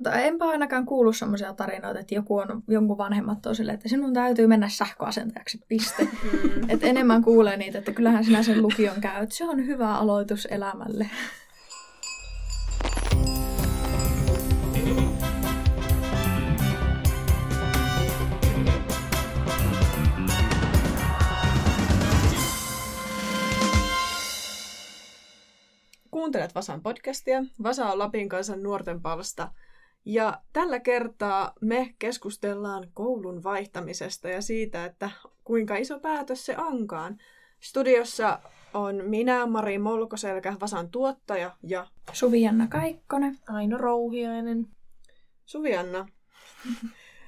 Mutta enpä ainakaan kuullut semmoisia tarinoita, että joku on jonkun vanhemmat on sille, että sinun täytyy mennä sähköasentajaksi, piste. Mm. Et enemmän kuulee niitä, että kyllähän sinä sen lukion käyt. Se on hyvä aloitus elämälle. Kuuntelet Vasan podcastia. Vasa on Lapin kansan nuorten palsta. Ja tällä kertaa me keskustellaan koulun vaihtamisesta ja siitä, että kuinka iso päätös se onkaan. Studiossa on minä, Mari Molkoselkä, Vasan tuottaja ja Suvi-Janna Kaikkonen. Aino Rouhiainen. Suvianna.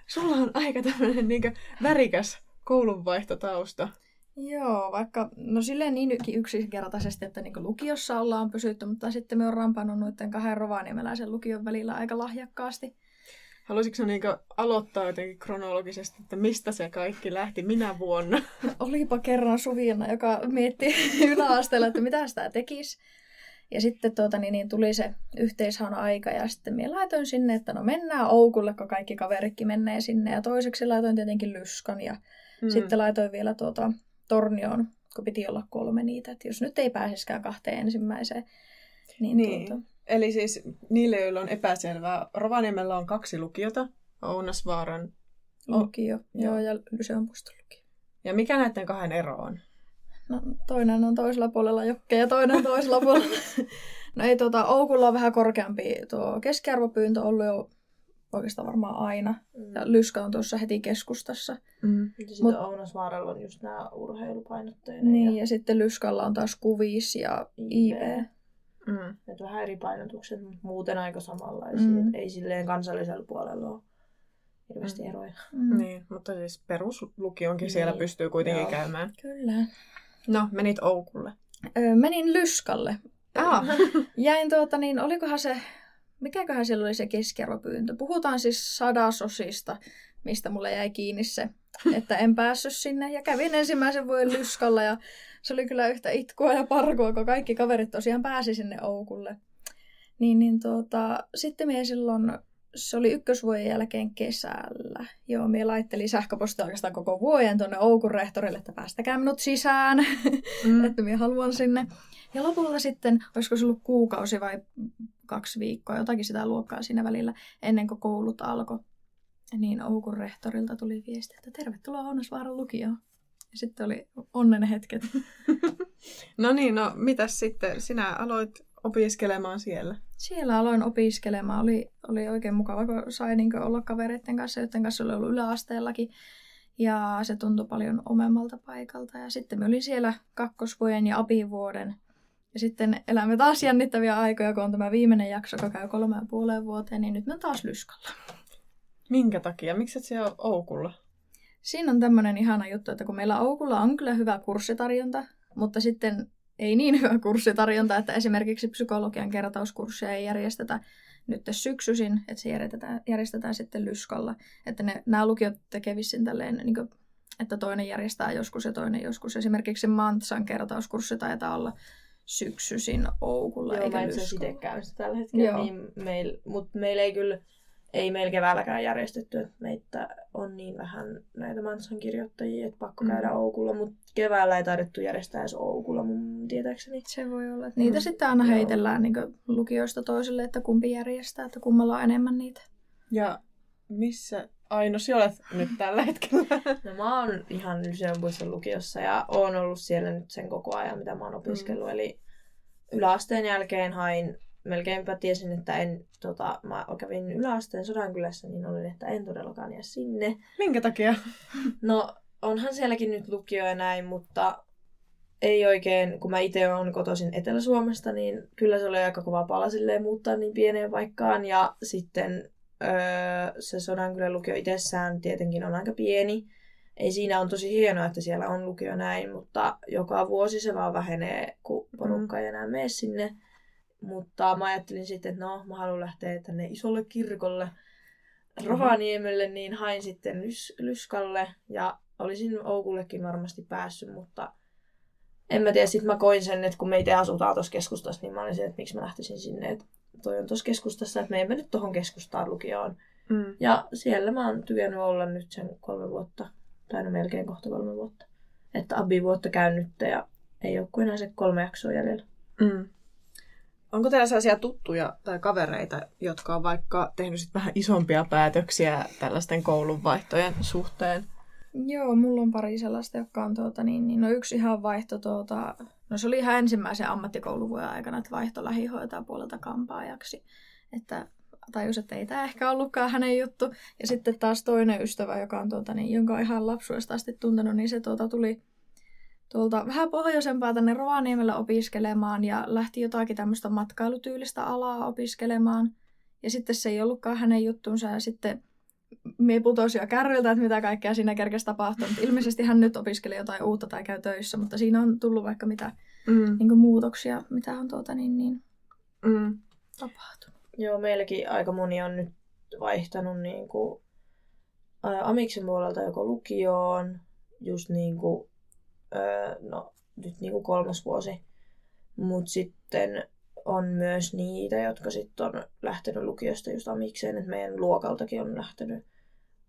Sulla on aika tämmöinen niin värikäs koulunvaihtotausta. Joo, vaikka no silleen niin yksinkertaisesti, että niin lukiossa ollaan pysytty, mutta sitten me on rampannut noiden kahden rovaniemeläisen lukion välillä aika lahjakkaasti. Haluaisitko niin aloittaa jotenkin kronologisesti, että mistä se kaikki lähti, minä vuonna? Olipa kerran Suviina, joka mietti yläasteella, että mitä sitä tekisi. Ja sitten tuota, niin, niin tuli se yhteishaun aika ja sitten minä laitoin sinne, että no mennään Oukulle, kun kaikki kaverikki menee sinne. Ja toiseksi laitoin tietenkin Lyskan ja hmm. sitten laitoin vielä tuota, Tornioon, kun piti olla kolme niitä. Että jos nyt ei pääseskään kahteen ensimmäiseen, niin, niin. Tuota... Eli siis niille, joilla on epäselvää, Rovaniemellä on kaksi lukiota, Ounasvaaran lukio, oh, joo, ja Lyseon lukio. Ja mikä näiden kahden ero on? No, toinen on toisella puolella jokke ja toinen toisella puolella. no ei, tuota, Oukulla on vähän korkeampi tuo keskiarvopyyntö ollut jo oikeastaan varmaan aina. Mm. Ja Lyska on tuossa heti keskustassa. Mm. Ja sitten Mut, Ounasvaaralla on just nämä urheilupainotteinen. Niin, ja... ja sitten Lyskalla on taas kuvis ja IV. Mm. Että vähän eri painotukset, mutta muuten aika samanlaisia. Mm. ei silleen kansallisella puolella ole hirveästi mm. eroja. Mm. Niin, mutta siis peruslukionkin niin. siellä pystyy kuitenkin Joo. käymään. Kyllä. No, menit Oukulle. Öö, menin Lyskalle. Ah. Jäin tuota niin, olikohan se mikäköhän siellä oli se keskiarvopyyntö. Puhutaan siis sadasosista, mistä mulle jäi kiinni se, että en päässyt sinne. Ja kävin ensimmäisen vuoden lyskalla ja se oli kyllä yhtä itkua ja parkua, kun kaikki kaverit tosiaan pääsi sinne Oukulle. Niin, niin tuota, sitten minä silloin, se oli ykkösvuoden jälkeen kesällä. Joo, minä laittelin sähköpostia oikeastaan koko vuoden tuonne Oukun rehtorille, että päästäkää minut sisään, mm. että minä haluan sinne. Ja lopulta sitten, olisiko se ollut kuukausi vai kaksi viikkoa, jotakin sitä luokkaa siinä välillä, ennen kuin koulut alkoi, niin Oukun rehtorilta tuli viesti, että tervetuloa Ounasvaaran lukioon. Ja sitten oli onnen hetket. no niin, no mitäs sitten? Sinä aloit opiskelemaan siellä? Siellä aloin opiskelemaan. Oli, oli oikein mukava, kun sai niin olla kavereiden kanssa, joiden kanssa oli ollut yläasteellakin. Ja se tuntui paljon omemmalta paikalta. Ja sitten me olin siellä kakkosvuoden ja apivuoden ja sitten elämme taas jännittäviä aikoja, kun on tämä viimeinen jakso, joka käy kolme ja puoleen vuoteen, niin nyt me on taas lyskalla. Minkä takia? Miksi et siellä Oukulla? Siinä on tämmöinen ihana juttu, että kun meillä Oukulla on kyllä hyvä kurssitarjonta, mutta sitten ei niin hyvä kurssitarjonta, että esimerkiksi psykologian kertauskurssia ei järjestetä nyt syksyisin, että se järjestetään, järjestetään sitten lyskalla. Että ne, nämä lukiot tekee vissiin tälleen, niin kuin, että toinen järjestää joskus ja toinen joskus. Esimerkiksi Mantsan kertauskurssi taitaa olla syksyisin Oukulla. Joo, mä en itse käy sitä tällä hetkellä, Joo. niin meil, mutta meillä ei kyllä, ei meillä keväälläkään järjestetty, että meitä on niin vähän näitä Mansan kirjoittajia, että pakko käydä mm. Oukulla, mutta keväällä ei taidettu järjestää edes Oukulla mun tietääkseni. Se voi olla. Että niitä mm. sitten aina heitellään niin lukioista toiselle, että kumpi järjestää, että kummalla on enemmän niitä. Ja missä Aino, sinä olet nyt tällä hetkellä? No mä oon ihan Lyseonpuiston lukiossa ja oon ollut siellä nyt sen koko ajan, mitä mä oon opiskellut. Mm. Eli yläasteen jälkeen hain, melkeinpä tiesin, että en, tota, mä kävin yläasteen Sodankylässä, niin olin, että en todellakaan jää sinne. Minkä takia? No onhan sielläkin nyt lukio ja näin, mutta ei oikein, kun mä itse olen kotoisin Etelä-Suomesta, niin kyllä se oli aika kova pala silleen muuttaa niin pieneen paikkaan. Ja sitten öö, se Sodankylän lukio itsessään tietenkin on aika pieni. Ei siinä on tosi hienoa, että siellä on lukio näin, mutta joka vuosi se vaan vähenee, kun porukka ei enää mene sinne. Mutta mä ajattelin sitten, että no, mä haluan lähteä tänne isolle kirkolle, Rovaniemelle, niin hain sitten Lys- Lyskalle ja olisin Oukullekin varmasti päässyt, mutta en mä tiedä, sitten mä koin sen, että kun me itse asutaan tuossa keskustassa, niin mä olin se, että miksi mä lähtisin sinne. Että toi on tuossa keskustassa, että me emme nyt tuohon keskustaan lukioon. Mm. Ja siellä mä oon tykännyt olla nyt sen kolme vuotta, tai no melkein kohta kolme vuotta. Että abi vuotta käyn nyt ja ei ole kuin enää se kolme jaksoa jäljellä. Mm. Onko teillä sellaisia tuttuja tai kavereita, jotka on vaikka tehnyt sit vähän isompia päätöksiä tällaisten koulunvaihtojen suhteen? Joo, mulla on pari sellaista, jotka on tuota, niin, niin, no yksi ihan vaihto tuota, no se oli ihan ensimmäisen ammattikouluvuoden aikana, että vaihto lähihoitaja puolelta kampaajaksi. Että tajus, että ei tämä ehkä ollutkaan hänen juttu. Ja sitten taas toinen ystävä, joka on tuota, niin, jonka on ihan lapsuudesta asti tuntenut, niin se tuota, tuli tuolta vähän pohjoisempaa tänne Rovaniemelle opiskelemaan ja lähti jotakin tämmöistä matkailutyylistä alaa opiskelemaan. Ja sitten se ei ollutkaan hänen juttunsa ja sitten me putosi jo kärryltä, että mitä kaikkea siinä kerkesi tapahtua. Mutta ilmeisesti hän nyt opiskelee jotain uutta tai käy töissä, mutta siinä on tullut vaikka mitä Mm. niin muutoksia, mitä on tuota, niin, niin, Mm. tapahtunut. Joo, meilläkin aika moni on nyt vaihtanut niin kuin, ää, Amiksen puolelta joko lukioon, just niin kuin, ää, no nyt niin kuin kolmas vuosi. Mutta sitten on myös niitä, jotka sitten on lähtenyt lukiosta just Amikseen, että meidän luokaltakin on lähtenyt.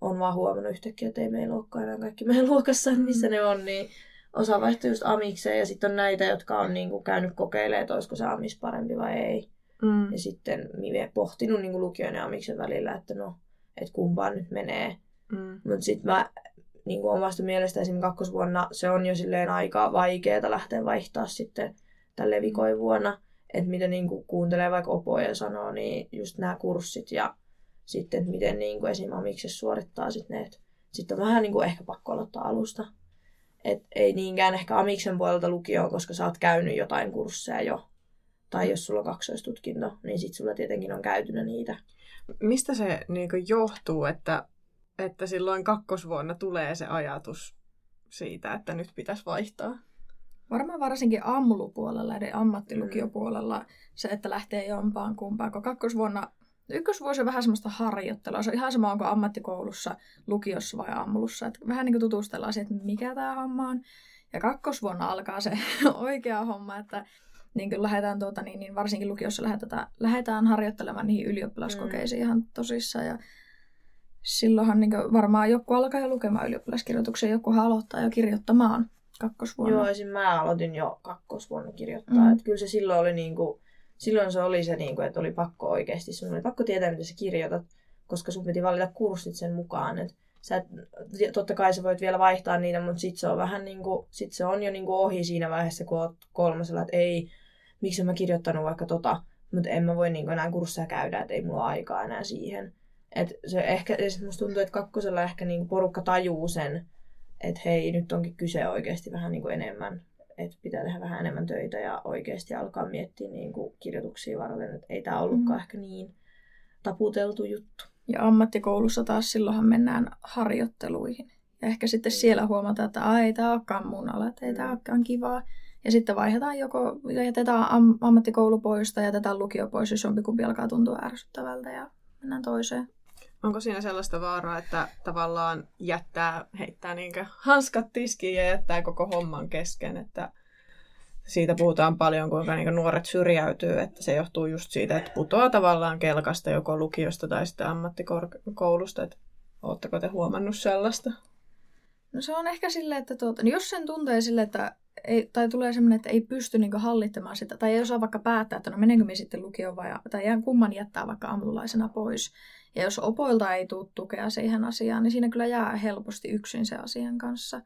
On vaan huomannut yhtäkkiä, että ei meillä olekaan enää kaikki meidän luokassa, missä ne on, niin osa vaihtoi just Amikseen ja sitten on näitä, jotka on niin kuin käynyt kokeilemaan, että olisiko se Amis parempi vai ei. Mm. Ja sitten minä pohtinut niin lukion ja amiksen välillä, että no, että kumpaan nyt menee. Mm. Mutta sitten mä niin kuin omasta mielestä esim. kakkosvuonna se on jo silleen aika vaikeaa lähteä vaihtaa sitten tälle vikoivuonna. Että mitä niin kuin kuuntelee vaikka opoja sanoo, niin just nämä kurssit ja sitten, että miten niin kuin esim. amiksessa suorittaa sitten ne. Sitten on vähän niin kuin ehkä pakko aloittaa alusta. Et ei niinkään ehkä amiksen puolelta lukioon, koska sä oot käynyt jotain kursseja jo. Tai jos sulla on kaksoistutkinto, niin sit sulla tietenkin on käytynä niitä. Mistä se niin johtuu, että, että silloin kakkosvuonna tulee se ajatus siitä, että nyt pitäisi vaihtaa? Varmaan varsinkin ammulupuolella, eli ammattilukiopuolella, se, että lähtee jompaan kumpaan. Kun kakkosvuonna, ykkösvuosi on vähän semmoista harjoittelua. Se on ihan sama, onko ammattikoulussa, lukiossa vai ammulussa. Että vähän niin kuin tutustellaan siihen, että mikä tämä homma on. Ja kakkosvuonna alkaa se oikea homma, että niin kuin lähdetään, tuota, niin, niin varsinkin lukiossa lähdetään, lähdetään harjoittelemaan niihin ylioppilaskokeisiin mm. ihan tosissaan. Ja silloinhan niin varmaan joku alkaa jo lukemaan ylioppilaskirjoituksen, joku aloittaa jo kirjoittamaan kakkosvuonna. Joo, esim. mä aloitin jo kakkosvuonna kirjoittaa. Mm. Kyllä se silloin oli niinku, silloin se oli se, niinku, että oli pakko oikeasti, sun oli pakko tietää, mitä sä kirjoitat, koska sun piti valita kurssit sen mukaan. Et sä et, totta kai sä voit vielä vaihtaa niitä, mutta sit se on vähän niinku, sit se on jo niinku ohi siinä vaiheessa, kun oot kolmasella, että ei, miksi mä kirjoittanut vaikka tota, mutta en mä voi niinku enää kursseja käydä, että ei mulla aikaa enää siihen. Et se ehkä, ja sit musta tuntuu, että kakkosella ehkä niinku porukka tajuu sen, että hei, nyt onkin kyse oikeasti vähän niinku enemmän, että pitää tehdä vähän enemmän töitä ja oikeasti alkaa miettiä niinku kirjoituksia varten, että ei tämä ollutkaan Mm. ehkä niin taputeltu juttu. Ja ammattikoulussa taas silloinhan mennään harjoitteluihin. Ja ehkä sitten Mm. siellä huomataan, että ei tämä olekaan mun ala, että ei Mm. tämä olekaan kivaa. Ja sitten vaihdetaan joko, jätetään am- ammattikoulu pois tai jätetään lukio pois, jos jompikumpi alkaa tuntua ärsyttävältä ja mennään toiseen. Onko siinä sellaista vaaraa, että tavallaan jättää, heittää niinkö hanskat tiskiin ja jättää koko homman kesken, että siitä puhutaan paljon, kuinka niinkö nuoret syrjäytyy, että se johtuu just siitä, että putoaa tavallaan kelkasta joko lukiosta tai sitten ammattikoulusta, että ootteko te huomannut sellaista? No se on ehkä silleen, että tuota, niin jos sen tuntee silleen, että ei, tai tulee semmoinen, että ei pysty niin hallittamaan sitä, tai ei osaa vaikka päättää, että no menenkö me sitten lukioon vai, tai jään kumman jättää vaikka aamulaisena pois. Ja jos opoilta ei tule tukea siihen asiaan, niin siinä kyllä jää helposti yksin sen asian kanssa.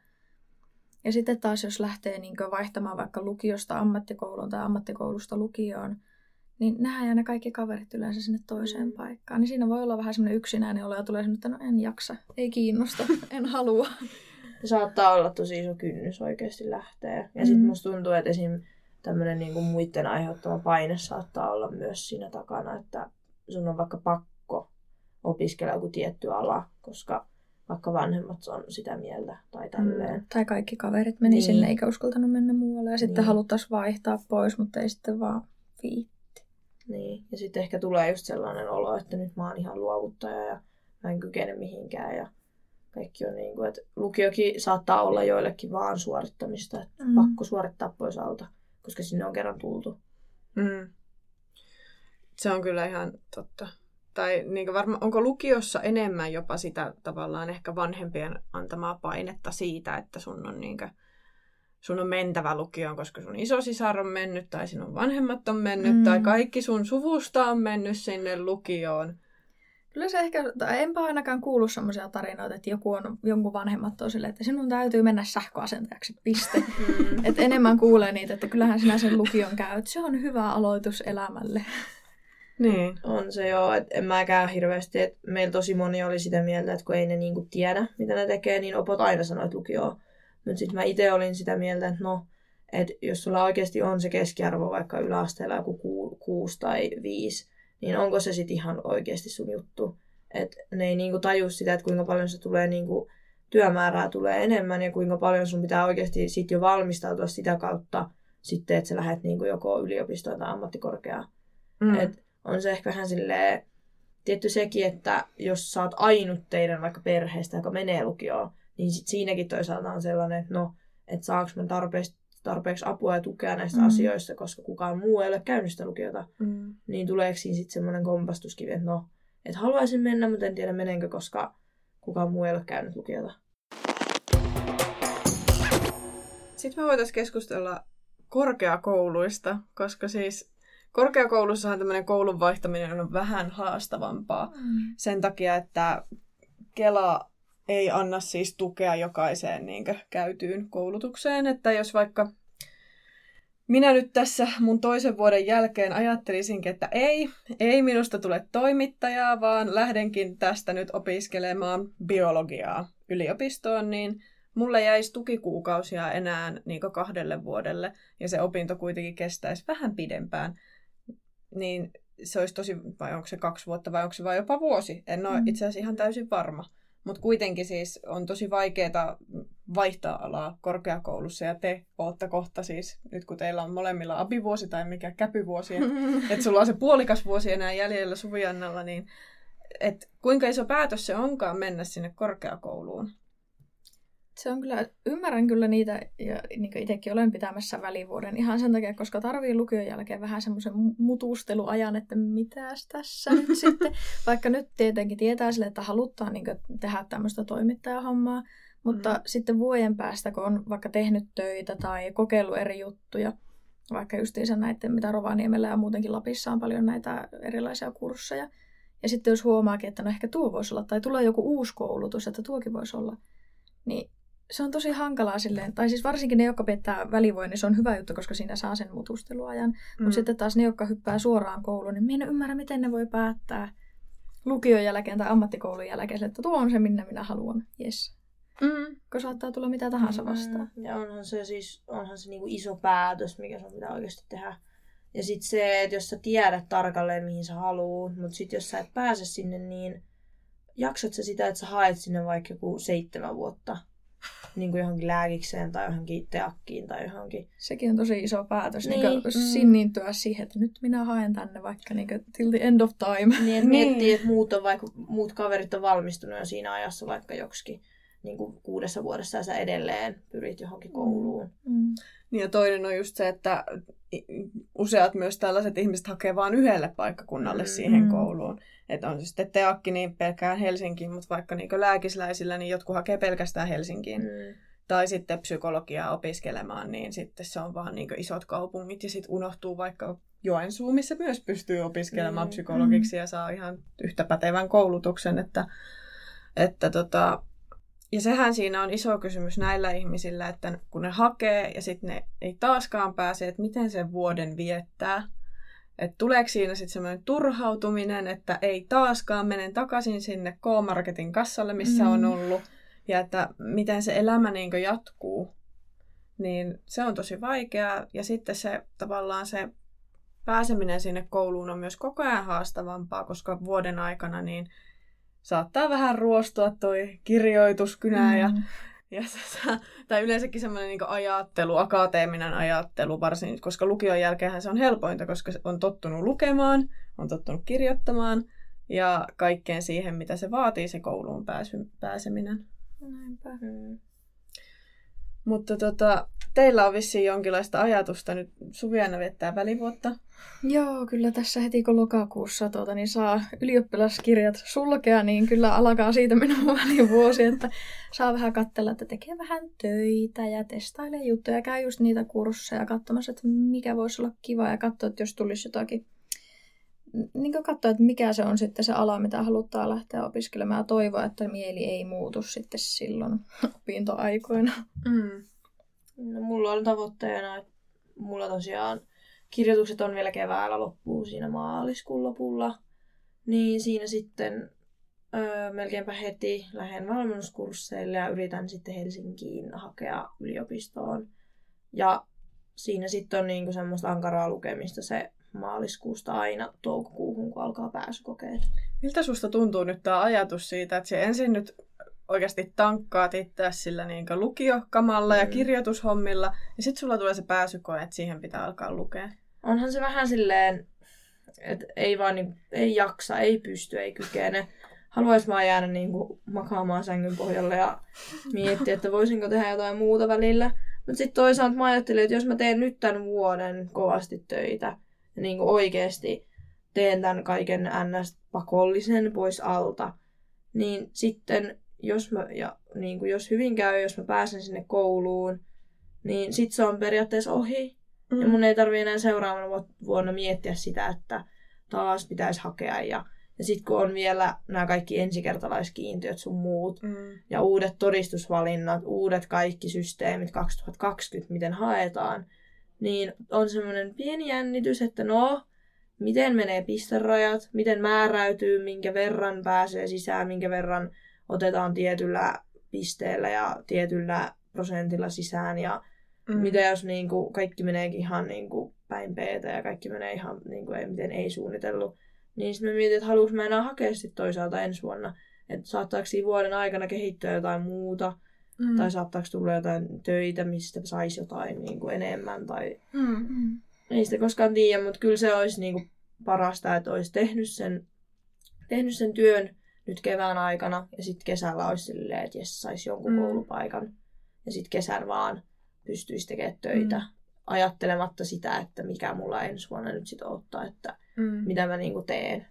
Ja sitten taas, jos lähtee niin vaihtamaan vaikka lukiosta ammattikouluun tai ammattikoulusta lukioon, niin nähdään ne kaikki kaverit yleensä sinne toiseen Mm. paikkaan. Niin siinä voi olla vähän semmoinen yksinäinen olo ja tulee semmoinen, että no en jaksa, ei kiinnosta, en halua. Saattaa olla tosi iso kynnys oikeasti lähteä. Ja Mm. sitten musta tuntuu, että esim. tämmöinen niinku muiden aiheuttama paine saattaa olla myös siinä takana, että sun on vaikka pakko opiskella joku tietty ala, koska vaikka vanhemmat on sitä mieltä tai tälleen. Tai kaikki kaverit meni Niin. sinne eikä uskaltanut mennä muualle. Ja sitten Niin. haluttaisiin vaihtaa pois, mutta ei sitten vaan viitti. Niin. Ja sitten ehkä tulee just sellainen olo, että nyt mä oon ihan luovuttaja ja mä en kykene mihinkään. Ja kaikki on niin kuin, että lukiokin saattaa olla joillekin vaan suorittamista, että Mm. pakko suorittaa pois alta, koska sinne on kerran tultu. Mm. Se on kyllä ihan totta. Tai niin varma, onko lukiossa enemmän jopa sitä tavallaan ehkä vanhempien antamaa painetta siitä, että sun on, niin kuin, sun on mentävä lukioon, koska sun isosisar on mennyt, tai sinun vanhemmat on mennyt, mm. tai kaikki sun suvusta on mennyt sinne lukioon. Kyllä se ehkä, tai enpä ainakaan kuullut sellaisia tarinoita, että joku on, jonkun vanhemmat on sille, että sinun täytyy mennä sähköasentajaksi, piste. Mm. Et enemmän kuulee niitä, että kyllähän sinä sen lukion käyt. Se on hyvä aloitus elämälle. Niin. On se joo, että en mäkään hirveästi, että meillä tosi moni oli sitä mieltä, että kun ei ne niinku tiedä, mitä ne tekee, niin opot aina sanoo, että lukio Mutta sitten mä itse olin sitä mieltä, että no, että jos sulla oikeasti on se keskiarvo vaikka yläasteella joku ku, kuusi tai viisi, niin onko se sitten ihan oikeasti sun juttu. Että ne ei niinku taju sitä, että kuinka paljon se tulee niinku, työmäärää tulee enemmän ja kuinka paljon sun pitää oikeasti sit jo valmistautua sitä kautta sitten, että sä lähdet niinku joko yliopistoon tai ammattikorkeaan. Mm. Et on se ehkä vähän silleen, tietty sekin, että jos sä oot ainut teidän vaikka perheestä, joka menee lukioon, niin sit siinäkin toisaalta on sellainen, että no, että saaks mä tarpeeksi, tarpeeksi apua ja tukea näistä mm. asioista, koska kukaan muu ei ole käynyt sitä lukiota. Mm. Niin tuleeko siinä sitten semmoinen kompastuskivi, että no, että haluaisin mennä, mutta en tiedä menenkö, koska kukaan muu ei ole käynyt lukiota. Sitten me voitaisiin keskustella korkeakouluista, koska siis korkeakoulussahan tämmöinen koulun vaihtaminen on vähän haastavampaa mm. sen takia, että Kela ei anna siis tukea jokaiseen niin käytyyn koulutukseen. Että jos vaikka minä nyt tässä mun toisen vuoden jälkeen ajattelisinkin, että ei, ei minusta tule toimittajaa, vaan lähdenkin tästä nyt opiskelemaan biologiaa yliopistoon, niin mulle jäisi tukikuukausia enää niin kahdelle vuodelle, ja se opinto kuitenkin kestäisi vähän pidempään niin se olisi tosi, vai onko se kaksi vuotta vai onko se vain jopa vuosi. En ole mm. itse asiassa ihan täysin varma. Mutta kuitenkin siis on tosi vaikeaa vaihtaa alaa korkeakoulussa ja te olette kohta siis, nyt kun teillä on molemmilla abivuosi tai mikä käpyvuosi, että sulla on se puolikas vuosi enää jäljellä Suviannalla, niin et kuinka iso päätös se onkaan mennä sinne korkeakouluun? Se on kyllä, ymmärrän kyllä niitä, ja niin itsekin olen pitämässä välivuoden ihan sen takia, koska tarvii lukion jälkeen vähän semmoisen mutusteluajan, että mitäs tässä nyt sitten. Vaikka nyt tietenkin tietää sille, että halutaan niin tehdä tämmöistä toimittajahommaa, mutta mm. sitten vuoden päästä, kun on vaikka tehnyt töitä tai kokeillut eri juttuja, vaikka justiinsa näiden, mitä Rovaniemellä ja muutenkin Lapissa on paljon näitä erilaisia kursseja. Ja sitten jos huomaakin, että no ehkä tuo voisi olla, tai tulee joku uusi koulutus, että tuokin voisi olla, niin se on tosi hankalaa silleen, tai siis varsinkin ne, jotka pettää välivuoden, niin se on hyvä juttu, koska siinä saa sen mutusteluajan. Mm. Mutta sitten taas ne, jotka hyppää suoraan kouluun, niin minä en ymmärrä, miten ne voi päättää lukion jälkeen tai ammattikoulun jälkeen, että tuo on se, minne minä haluan. Yes. Mm. Koska saattaa tulla mitä tahansa mm. vastaan. Mm. Ja onhan se siis onhan se niinku iso päätös, mikä sun pitää oikeasti tehdä. Ja sitten se, että jos sä tiedät tarkalleen, mihin sä haluut, mutta sitten jos sä et pääse sinne, niin jaksat sä sitä, että sä haet sinne vaikka joku seitsemän vuotta niin kuin johonkin lääkikseen tai johonkin teakkiin tai johonkin. Sekin on tosi iso päätös, niin, niin mm. sinniintyä siihen, että nyt minä haen tänne vaikka niin kuin, till the end of time. Niin, että niin. miettii, että muut, on vaikka, muut kaverit on valmistunut jo siinä ajassa vaikka joksikin niin kuin kuudessa vuodessa ja sä edelleen pyrit johonkin kouluun. Mm. Niin ja toinen on just se, että useat myös tällaiset ihmiset hakee vain yhdelle paikkakunnalle mm. siihen kouluun. Että on se sitten teakki niin pelkään Helsinkiin, mutta vaikka niin lääkisläisillä, niin jotkut hakee pelkästään Helsinkiin. Mm. Tai sitten psykologiaa opiskelemaan, niin sitten se on vaan niin isot kaupungit ja sitten unohtuu vaikka Joensuu, missä myös pystyy opiskelemaan mm. psykologiksi ja saa ihan yhtä pätevän koulutuksen, että, että tota, ja sehän siinä on iso kysymys näillä ihmisillä, että kun ne hakee ja sitten ne ei taaskaan pääse, että miten sen vuoden viettää. Että tuleeko siinä sitten semmoinen turhautuminen, että ei taaskaan menen takaisin sinne K-Marketin kassalle, missä mm. on ollut, ja että miten se elämä niin jatkuu. Niin se on tosi vaikeaa. Ja sitten se tavallaan se pääseminen sinne kouluun on myös koko ajan haastavampaa, koska vuoden aikana niin saattaa vähän ruostua toi kirjoituskynä mm. ja, ja tai yleensäkin semmoinen niin ajattelu, akateeminen ajattelu varsin, koska lukion jälkeen se on helpointa, koska on tottunut lukemaan, on tottunut kirjoittamaan ja kaikkeen siihen, mitä se vaatii se kouluun pääsy, pääseminen. Näinpä. Mm. Mutta tota, teillä on vissiin jonkinlaista ajatusta nyt Suviana viettää välivuotta. Joo, kyllä tässä heti kun lokakuussa tuota, niin saa ylioppilaskirjat sulkea, niin kyllä alkaa siitä minun välivuosi, että saa vähän katsella, että tekee vähän töitä ja testailee juttuja, käy just niitä kursseja katsomassa, että mikä voisi olla kiva ja katsoa, että jos tulisi jotakin niin katsoa, että mikä se on sitten se ala, mitä haluttaa lähteä opiskelemaan ja toivoa, että mieli ei muutu sitten silloin opintoaikoina. Mm. No, mulla on tavoitteena, että mulla tosiaan kirjoitukset on vielä keväällä loppuu siinä maaliskuun lopulla. Niin siinä sitten öö, melkeinpä heti lähden valmennuskursseille ja yritän sitten Helsinkiin hakea yliopistoon. Ja siinä sitten on niinku semmoista ankaraa lukemista se maaliskuusta aina toukokuuhun, kun alkaa pääsykokeet. Miltä susta tuntuu nyt tämä ajatus siitä, että se ensin nyt oikeasti tankkaat itse sillä niin lukiokamalla mm. ja kirjoitushommilla, ja sitten sulla tulee se pääsykoe, että siihen pitää alkaa lukea. Onhan se vähän silleen, että ei vaan niin, ei jaksa, ei pysty, ei kykene. Haluais vaan jäädä niin kuin makaamaan sängyn pohjalle ja miettiä, että voisinko tehdä jotain muuta välillä. Mutta sitten toisaalta mä ajattelin, että jos mä teen nyt tämän vuoden kovasti töitä, ja niin kuin oikeasti teen tämän kaiken ns-pakollisen pois alta, niin sitten jos, mä, ja, niin kuin jos hyvin käy, jos mä pääsen sinne kouluun, niin sit se on periaatteessa ohi. Mm. Ja mun ei tarvi enää seuraavana vuonna miettiä sitä, että taas pitäisi hakea. Ja, ja sitten kun on vielä nämä kaikki ensikertalaiskiintiöt sun muut, mm. ja uudet todistusvalinnat, uudet kaikki systeemit 2020, miten haetaan, niin on semmoinen pieni jännitys, että no, miten menee pisterajat, miten määräytyy, minkä verran pääsee sisään, minkä verran otetaan tietyllä pisteellä ja tietyllä prosentilla sisään ja mm. mitä jos niin kuin, kaikki meneekin ihan niin kuin, päin peetä ja kaikki menee ihan niin kuin, ei, miten ei suunnitellut. Niin sitten mä mietin, että haluanko mä enää hakea sitten toisaalta ensi vuonna. Että saattaako siinä vuoden aikana kehittyä jotain muuta. Mm. Tai saattaako tulla jotain töitä, mistä saisi jotain niin kuin enemmän. Tai... Mm. mm. Ei sitä koskaan tiedä, mutta kyllä se olisi niin kuin parasta, että olisi tehnyt sen, tehnyt sen työn nyt kevään aikana. Ja sitten kesällä olisi silleen, että jes, saisi jonkun mm. koulupaikan. Ja sitten kesän vaan pystyisi tekemään töitä. Mm. Ajattelematta sitä, että mikä mulla ensi vuonna nyt sitten ottaa, että mm. mitä mä niinku teen.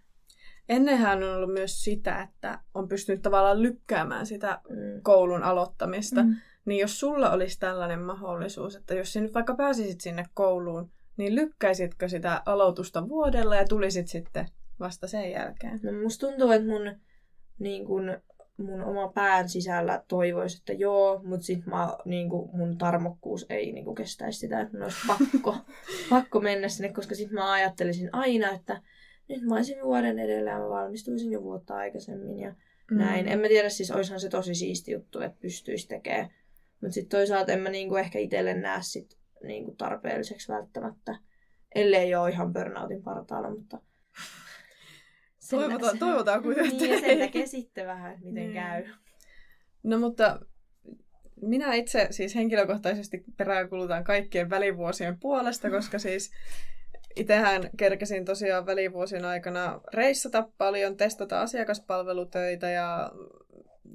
Ennenhän on ollut myös sitä, että on pystynyt tavallaan lykkäämään sitä mm. koulun aloittamista. Mm. Niin jos sulla olisi tällainen mahdollisuus, että jos sinä nyt vaikka pääsisit sinne kouluun, niin lykkäisitkö sitä aloitusta vuodella ja tulisit sitten vasta sen jälkeen? No musta tuntuu, että mun niin kun, mun oma pään sisällä toivoisi, että joo, mutta sitten niin mun tarmokkuus ei niin kun, kestäisi sitä, että mun olisi pakko, pakko mennä sinne, koska sitten mä ajattelisin aina, että nyt mä olisin vuoden edellä ja mä valmistuisin jo vuotta aikaisemmin ja mm. näin. En mä tiedä, siis olisihan se tosi siisti juttu, että pystyisi tekemään. Mutta sitten toisaalta en mä niinku ehkä itselle näe sit niinku tarpeelliseksi välttämättä, ellei ole ihan burnoutin partaalla, mutta Toivotaan, toivotaan kuitenkin. Niin, ja sen tekee sitten vähän, miten niin. käy. No mutta minä itse siis henkilökohtaisesti peräänkulutan kaikkien välivuosien puolesta, koska siis itsehän kerkesin tosiaan välivuosien aikana reissata paljon, testata asiakaspalvelutöitä ja,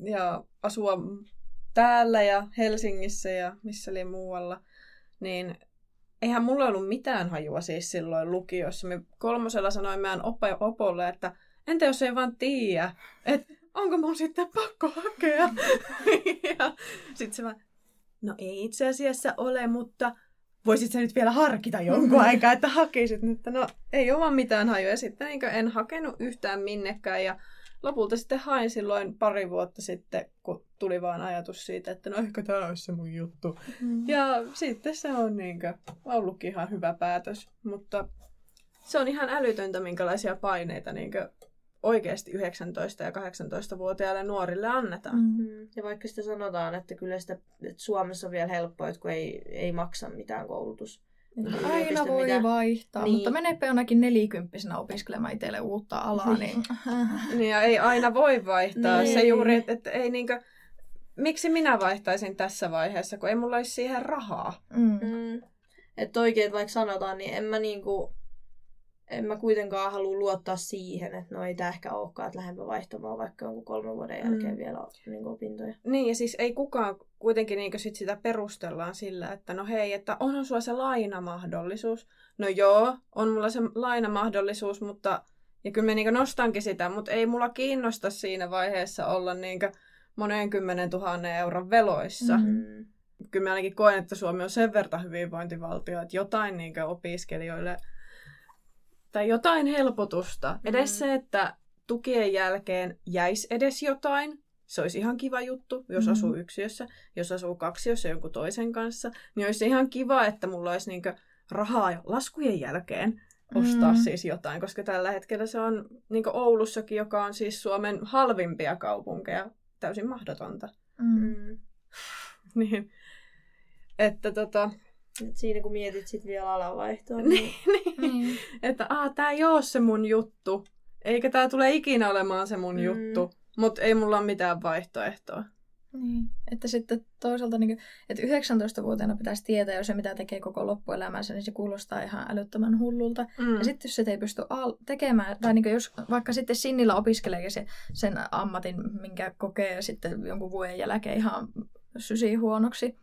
ja asua täällä ja Helsingissä ja missä oli muualla. Niin eihän mulla ollut mitään hajua siis silloin lukiossa. Me kolmosella sanoin meidän op- opolle, että entä jos ei vaan tiedä, että onko mun sitten pakko hakea? ja sitten se vaan, no ei itse asiassa ole, mutta voisit sä nyt vielä harkita jonkun aikaa, että hakisit. Mutta no ei ole vaan mitään hajua. Ja sitten niin en hakenut yhtään minnekään ja lopulta sitten hain silloin pari vuotta sitten, kun tuli vaan ajatus siitä, että no ehkä tämä olisi se mun juttu. Mm. Ja sitten se on niin kuin, ollutkin ihan hyvä päätös, mutta se on ihan älytöntä, minkälaisia paineita niin oikeasti 19- ja 18-vuotiaille nuorille annetaan. Mm. Ja vaikka sitä sanotaan, että kyllä sitä että Suomessa on vielä helppoa, että kun ei, ei maksa mitään koulutus. Aina voi mitä... vaihtaa, niin. mutta meneepä jonakin nelikymppisenä opiskelemaan itselle uutta alaa. Niin... niin ja ei aina voi vaihtaa. Niin. Se juuri, että, että ei niinkö... Miksi minä vaihtaisin tässä vaiheessa, kun ei mulla olisi siihen rahaa? Mm. Mm. Että oikein, vaikka sanotaan, niin en mä niinku en mä kuitenkaan halua luottaa siihen, että no ei tää ehkä olekaan, että lähempä vaihtamaan, vaikka onko kolmen vuoden jälkeen mm. vielä niin opintoja. Niin, ja siis ei kukaan kuitenkin niin sit sitä perustellaan sillä, että no hei, että onhan sulla se lainamahdollisuus. No joo, on mulla se lainamahdollisuus, mutta ja kyllä mä niin nostankin sitä, mutta ei mulla kiinnosta siinä vaiheessa olla niin monen kymmenen tuhannen euron veloissa. Mm. Kyllä mä ainakin koen, että Suomi on sen verran hyvinvointivaltio, että jotain niin opiskelijoille tai jotain helpotusta. Mm. Edes se, että tukien jälkeen jäisi edes jotain, se olisi ihan kiva juttu, jos mm. asuu yksiössä. Jos asuu kaksiossa jonkun toisen kanssa, niin olisi ihan kiva, että mulla olisi niin rahaa laskujen jälkeen ostaa mm. siis jotain, koska tällä hetkellä se on niin Oulussakin, joka on siis Suomen halvimpia kaupunkeja, täysin mahdotonta. Mm. niin. Että tota... Et siinä kun mietit sit vielä alanvaihtoa. niin, niin. niin. Että aah, tää ei oo se mun juttu. Eikä tää tule ikinä olemaan se mun mm. juttu. Mutta ei mulla ole mitään vaihtoehtoa. Niin. Että sitten toisaalta, niin kuin, että 19-vuotiaana pitäisi tietää jo se, mitä tekee koko loppuelämänsä, niin se kuulostaa ihan älyttömän hullulta. Mm. Ja sitten jos se ei pysty al- tekemään, tai niin jos vaikka sitten Sinnillä opiskelee se, sen ammatin, minkä kokee sitten jonkun vuoden jälkeen ihan sysi huonoksi,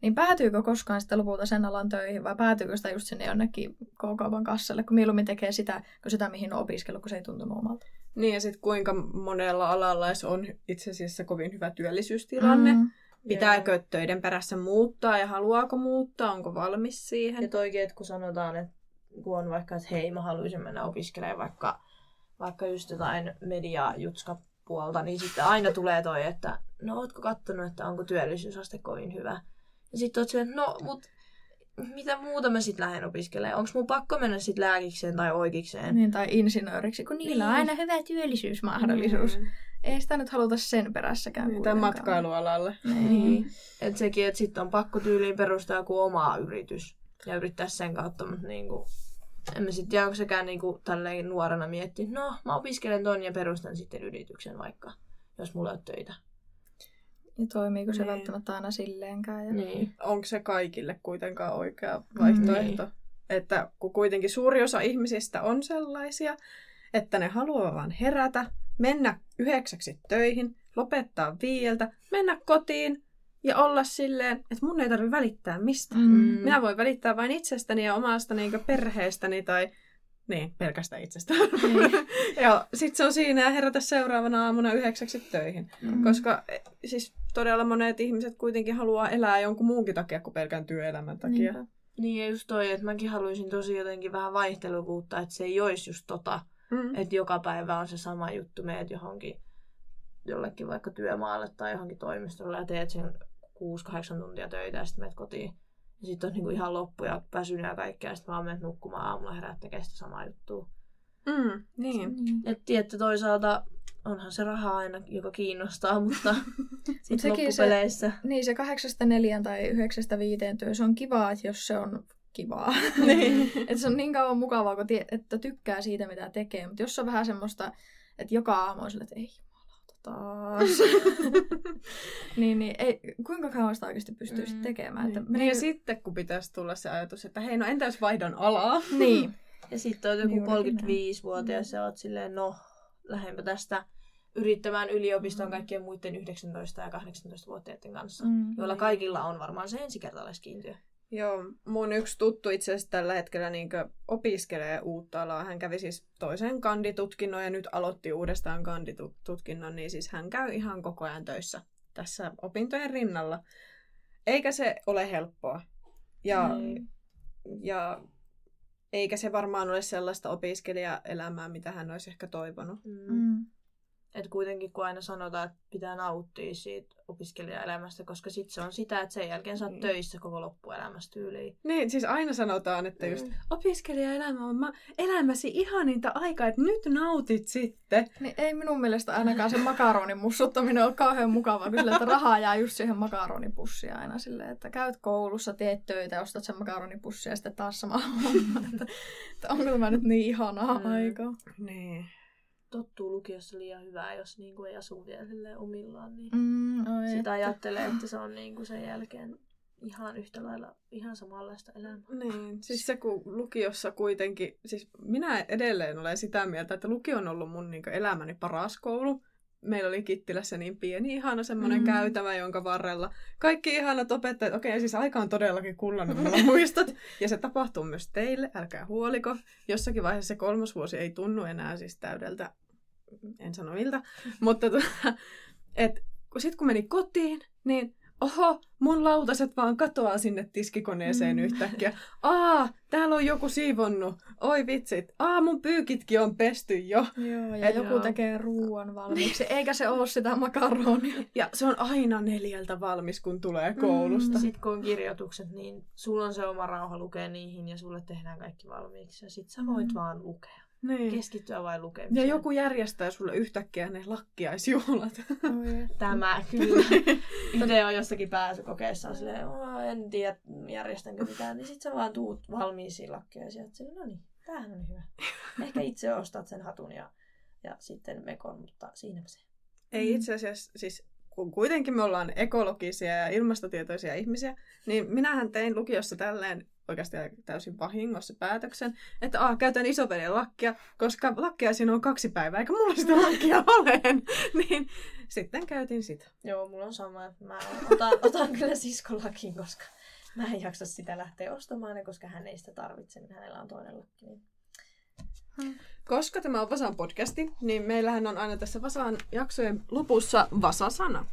niin päätyykö koskaan sitten lopulta sen alan töihin vai päätyykö sitä just sinne jonnekin K-kaupan kassalle, kun mieluummin tekee sitä, kun sitä mihin on opiskellut, kun se ei tuntunut omalta. Niin ja sitten kuinka monella alalla on itse asiassa kovin hyvä työllisyystilanne. Mm. Pitääkö yeah. töiden perässä muuttaa ja haluaako muuttaa, onko valmis siihen? Ja toikin, että kun sanotaan, että kun on vaikka, että hei mä haluaisin mennä opiskelemaan vaikka, vaikka just jotain media puolta, niin sitten aina tulee toi, että no ootko kattonut, että onko työllisyysaste kovin hyvä. Ja sitten oot että no mut mitä muuta mä sitten lähden opiskelemaan? Onko mun pakko mennä sitten lääkikseen tai oikeikseen? Niin, tai insinööriksi, kun niillä niin. on aina hyvä työllisyysmahdollisuus. Mm. Ei sitä nyt haluta sen perässäkään. Niin, tai matkailualalle. Niin. niin. Että sekin, että sitten on pakko tyyliin perustaa joku oma yritys ja yrittää sen kautta, mutta niinku, en mä sitten tiedä, onko sekään niinku tälleen nuorena miettiä, no mä opiskelen ton ja perustan sitten yrityksen vaikka, jos mulla on töitä. Ja toimiiko se niin. välttämättä aina silleenkään. Ja... Niin. Onko se kaikille kuitenkaan oikea vaihtoehto? Niin. Että kun kuitenkin suuri osa ihmisistä on sellaisia, että ne haluaa vaan herätä, mennä yhdeksäksi töihin, lopettaa viieltä, mennä kotiin ja olla silleen, että mun ei tarvitse välittää mistään. Mm. Minä voin välittää vain itsestäni ja omasta niin perheestäni tai niin, pelkästään itsestään. Niin. ja sit se on siinä ja herätä seuraavana aamuna yhdeksäksi töihin. Mm. Koska e, siis todella monet ihmiset kuitenkin haluaa elää jonkun muunkin takia kuin pelkän työelämän takia. Niinpä. Niin ja just toi, että mäkin haluaisin tosi jotenkin vähän vaihteluvuutta, että se ei olisi just tota, mm. että joka päivä on se sama juttu, meet johonkin jollekin vaikka työmaalle tai johonkin toimistolle ja teet sen 6-8 tuntia töitä ja sitten menet kotiin. Ja sitten on niinku ihan loppu ja väsynyt ja kaikkea, ja sitten vaan menet nukkumaan aamulla herät tekee sitä samaa juttua. Mm, niin. niin. Et tiedätte toisaalta onhan se raha aina, joka kiinnostaa, mutta sitten loppupeleissä... Se, niin, se kahdeksasta neljän tai yhdeksästä viiteen työ, se on kivaa, että jos se on kivaa. niin. että se on niin kauan mukavaa, kun tie, että tykkää siitä, mitä tekee. Mutta jos on vähän semmoista, että joka aamu on sille, että ei taas. niin, niin ei, kuinka kauan sitä oikeasti pystyy mm, tekemään? Niin. Että niin, ja sitten kun pitäisi tulla se ajatus, että hei, no entä jos vaihdan alaa? niin. Ja sitten on joku niin 35-vuotias ja oot silleen, no, lähempä tästä yrittämään yliopiston mm. kaikkien muiden 19- ja 18-vuotiaiden kanssa, mm. joilla kaikilla on varmaan se ensikertalaiskiintiö. Joo, mun yksi tuttu itse asiassa tällä hetkellä niin opiskelee uutta alaa. Hän kävi siis toisen kanditutkinnon ja nyt aloitti uudestaan kanditutkinnon, niin siis hän käy ihan koko ajan töissä tässä opintojen rinnalla. Eikä se ole helppoa. Ja, mm. ja eikä se varmaan ole sellaista opiskelijaelämää, mitä hän olisi ehkä toivonut. Mm. Et kuitenkin kun aina sanotaan, että pitää nauttia siitä opiskelijaelämästä, koska sit se on sitä, että sen jälkeen sä oot mm. töissä koko loppuelämästä tyyliin. Niin, siis aina sanotaan, että just mm. opiskelijaelämä on ma- elämäsi ihaninta aikaa, että nyt nautit sitten. Niin ei minun mielestä ainakaan se makaronin mussuttaminen ole kauhean mukavaa, kyllä että rahaa jää just siihen makaronipussia aina silleen, että käyt koulussa, teet töitä, ostat sen makaronipussia ja sitten taas sama homma. että, että onko tämä nyt niin ihanaa mm. aikaa. Niin tottuu lukiossa liian hyvää, jos niin kuin ei asu vielä omillaan. Niin mm, oi, sitä että... ajattelee, että se on niin kuin sen jälkeen ihan yhtä lailla, ihan samanlaista elämää. Niin, siis se kun lukiossa kuitenkin, siis minä edelleen olen sitä mieltä, että lukio on ollut mun niin elämäni paras koulu. Meillä oli Kittilässä niin pieni, ihana semmoinen mm. käytävä, jonka varrella kaikki ihanat opettajat, okei, okay, siis aika on todellakin kullannut, mulla muistat. Ja se tapahtuu myös teille, älkää huoliko. Jossakin vaiheessa se kolmas vuosi ei tunnu enää siis täydeltä, en sano miltä, mutta tuota, et, sitten kun meni kotiin, niin oho, mun lautaset vaan katoaa sinne tiskikoneeseen mm. yhtäkkiä. Aa, täällä on joku siivonnut. Oi vitsit. Aa, mun pyykitkin on pesty jo. Joo, ja Et joku joo. tekee ruoan valmiiksi. Eikä se oo sitä makaronia. Ja se on aina neljältä valmis, kun tulee koulusta. Mm. Sitten kun on kirjoitukset, niin sulla on se oma rauha lukea niihin ja sulle tehdään kaikki valmiiksi. Ja sit sä voit mm. vaan lukea. Niin. Keskittyä vain lukemiseen. Ja joku järjestää sulle yhtäkkiä ne lakkiaisjuhlat. Tämä kyllä. Itse on jossakin pääsykokeessa silleen, en tiedä järjestänkö mitään, niin sit sä vaan tuut valmiisiin lakkiaisiin. Että no niin, tämähän on hyvä. Ehkä itse ostat sen hatun ja, ja sitten mekon, mutta siinä se. Ei itse asiassa, siis kun kuitenkin me ollaan ekologisia ja ilmastotietoisia ihmisiä, niin minähän tein lukiossa tälleen oikeastaan täysin vahingossa päätöksen, että ah, käytän isoveden lakkia, koska lakkia siinä on kaksi päivää, eikä mulla sitä lakkia ole. niin sitten käytin sitä. Joo, mulla on sama. Mä otan, otan kyllä siskon lakin, koska mä en jaksa sitä lähteä ostamaan, koska hän ei sitä tarvitse, niin hänellä on toinen lakki. Niin... Hmm. Koska tämä on Vasan podcasti, niin meillähän on aina tässä Vasan jaksojen lopussa Vasa-sana.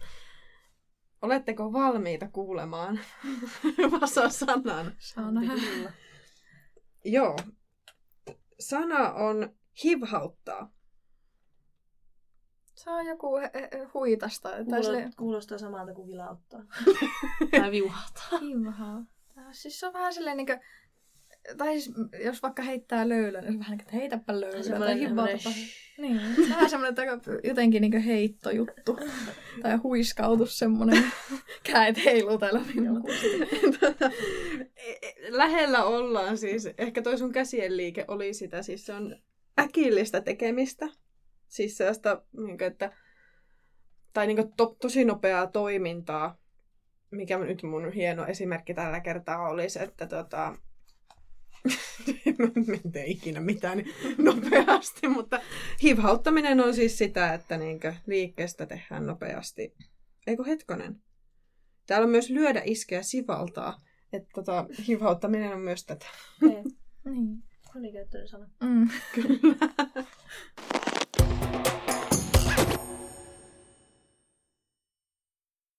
Oletteko valmiita kuulemaan Vasa-sanan? Saa nähdä. Joo. Sana on hivhauttaa. Se on joku huitasta. Kuulostaa, sille... kuulostaa samalta kuin vilauttaa. tai viuhahtaa. Hivhauttaa. Siis se on vähän silleen niin kuin tai siis, jos vaikka heittää löylön, niin vähän niin että heitäpä löylön. Tai hibbautupa. Niin, vähän semmoinen jotenkin niin heittojuttu. tai huiskautus semmoinen. Käet heilutella tota, Lähellä ollaan siis. Ehkä toi sun käsien liike oli sitä. Siis se on äkillistä tekemistä. Siis sellaista, niin kuin, että tai niin kuin to, tosi nopeaa toimintaa, mikä nyt mun hieno esimerkki tällä kertaa olisi, että tota, en tee ikinä mitään niin nopeasti, mutta hivhauttaminen on siis sitä, että niinkö liikkeestä tehdään nopeasti. Eikö hetkonen? Täällä on myös lyödä, iskeä, sivaltaa. Että tota, hivhauttaminen on myös tätä. niin. Monikäyttöinen sana. Mm. Kyllä.